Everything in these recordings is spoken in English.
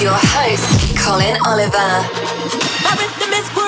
You on the floor. My rhythm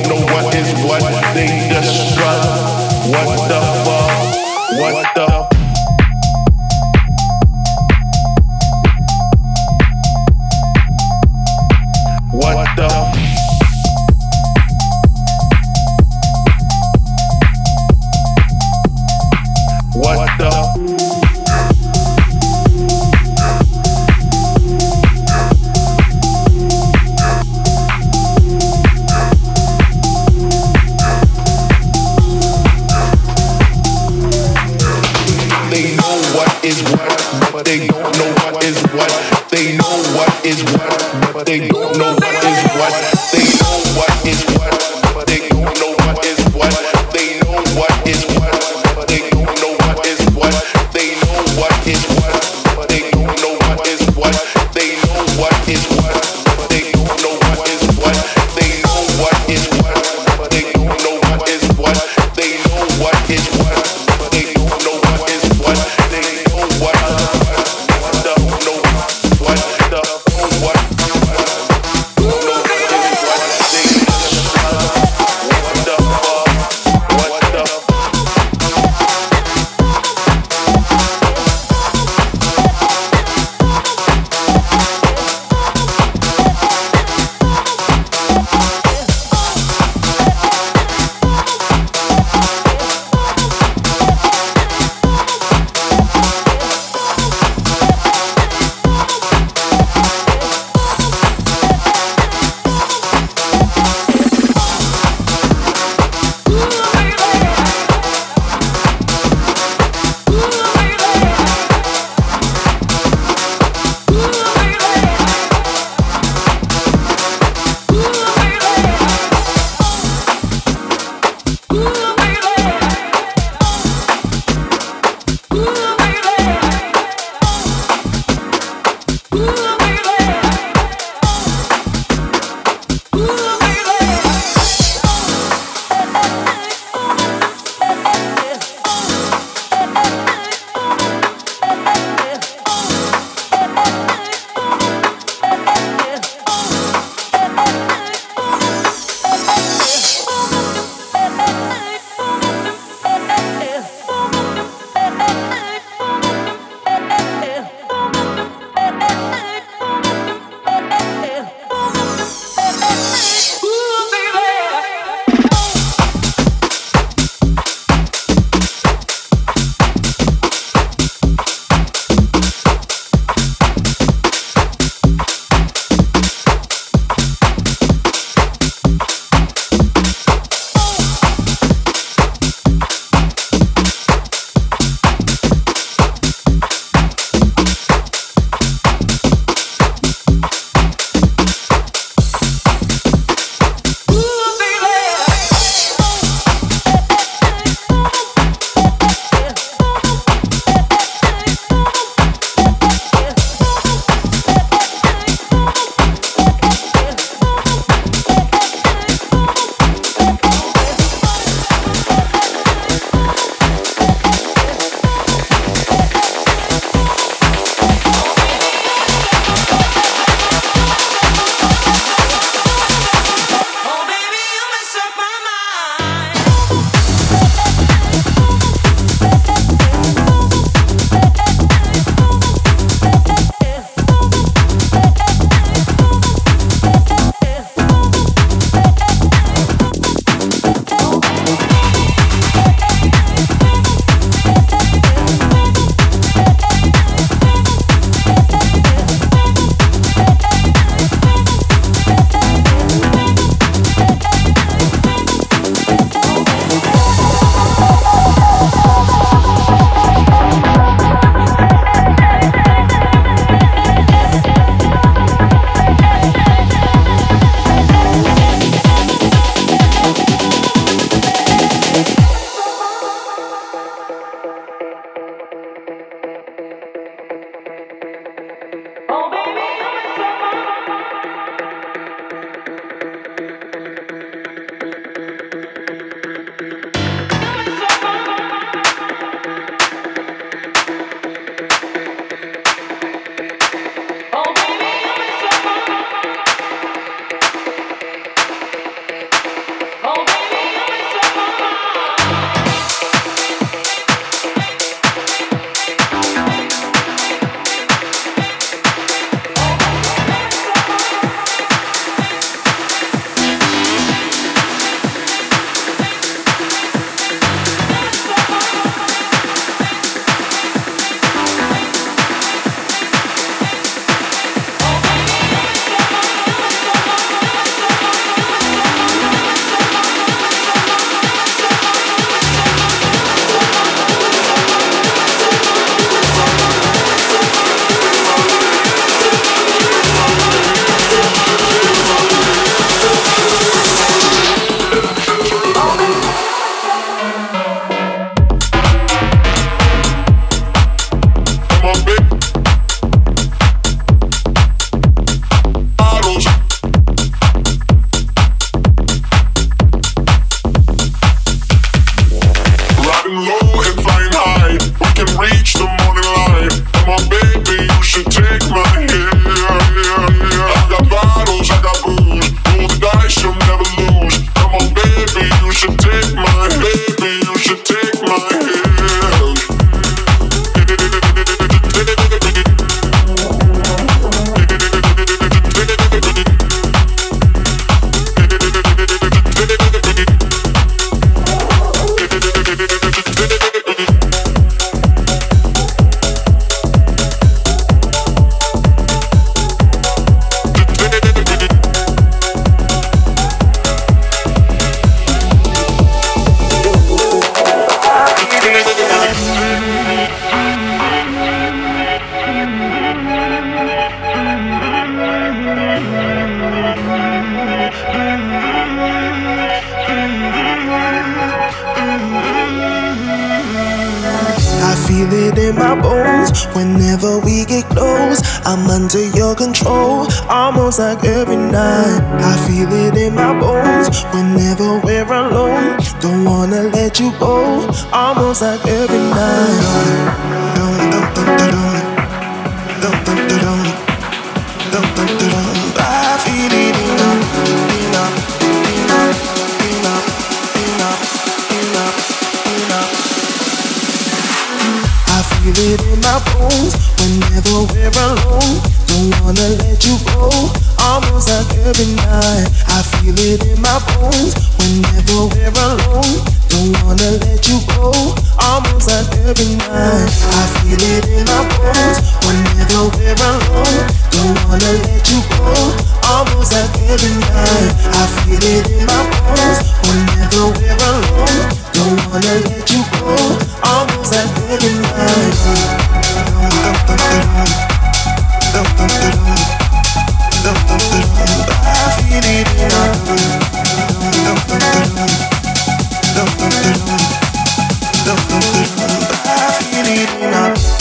Woo! Wanna let you go, almost like every night. I feel it in my bones whenever we're alone. Don't wanna let you go, almost like every night. I feel it in my bones whenever we're alone. Don't wanna let you go, almost like every night. I feel it in my bones whenever we're alone. Don't wanna let you go, almost like every night. I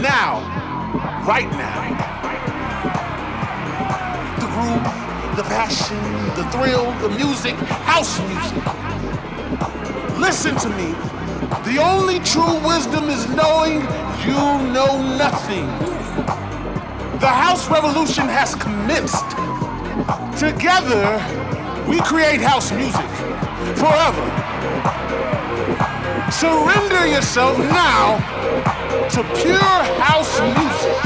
now, right now. The groove, the passion, the thrill, the music, house music. Listen to me. The only true wisdom is knowing you know nothing. The house revolution has commenced. Together, we create house music forever. Surrender yourself now to pure house music.